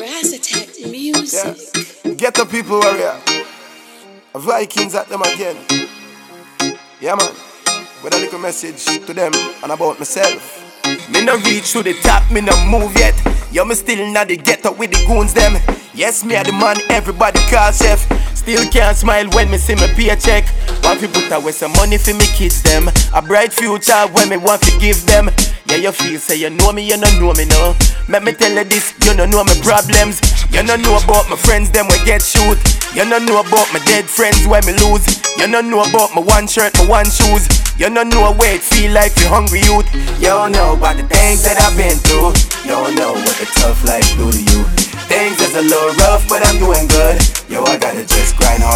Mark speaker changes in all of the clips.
Speaker 1: Brass Attack Music.
Speaker 2: Yeah. Get the people warrior. Vykingz at them again. Yeah, man. With a little message to them and about myself. Me no reach to the top, me no move yet. Yo, me still in the ghetto with the goons them. Yes, me are the man everybody call chef. Still can't smile when me see me paycheck. Want to put away some money for me kids them. A bright future when me want to give them. Yeah, you feel say you know me, you don't know me no. Let me tell you this, you don't know my problems. You don't know about my friends them we get shoot. You don't know about my dead friends when me lose. You don't know about my one shirt, my one shoes. You don't know where it feel like you hungry youth. You don't know about the things that I've been through. You don't know what the tough life do to you. Things is a little rough, but I'm doing good. Yo, I gotta just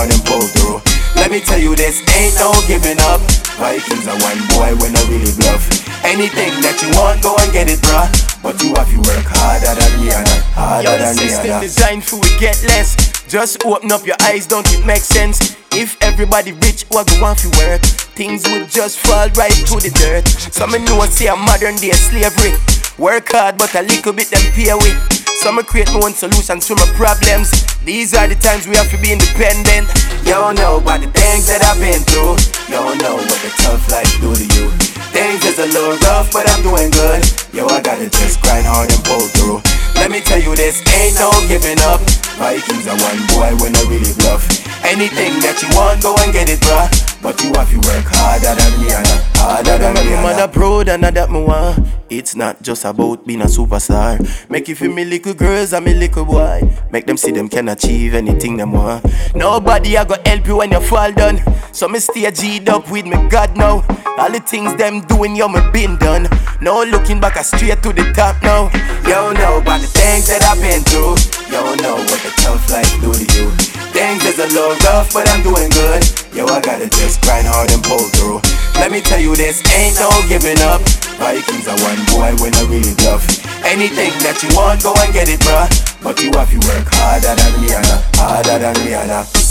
Speaker 2: grind hard and pull through. Let me tell you this, ain't no giving up. Vykingz are one boy when I really bluff. Anything that you want, go and get it, bruh. But you have to work harder than Rihanna, harder Yo, the than system Rihanna. designed for we get less. Just open up your eyes, don't it make sense? If everybody rich, what go on for work? Things would just fall right to the dirt. Some know say a modern day slavery. Work hard, but a little bit them pay with. Some create my own solutions to my problems. These are the times we have to be independent. You don't know about the things that I've been through. You don't know what the tough life do to you. Things is a little rough, but I'm doing good. Yo, I gotta just grind hard and pull through. Let me tell you this, ain't no giving up. Vykingz are one boy when I really bluff. Anything that you want, go and get it, bruh. But you have to work harder than Rihanna, harder than Rihanna. Man, a proud and I that me want. It's not just about being a superstar. Make you feel me little girls and me little boy. Make them see them can achieve anything them want. Nobody a go help you when you fall down. So me stay G'd up with me God now. All the things them doing, yo, me been done. No looking back, I straight to the top now. Yo, know about the things that I've been through. a love rough, but I'm doing good. Yo, I gotta just grind hard and pull through. Let me tell you this, ain't no giving up. Vykingz are one boy when I really bluff. Anything that you want, go and get it, bruh. But you have to work harder than Rihanna, harder than Rihanna.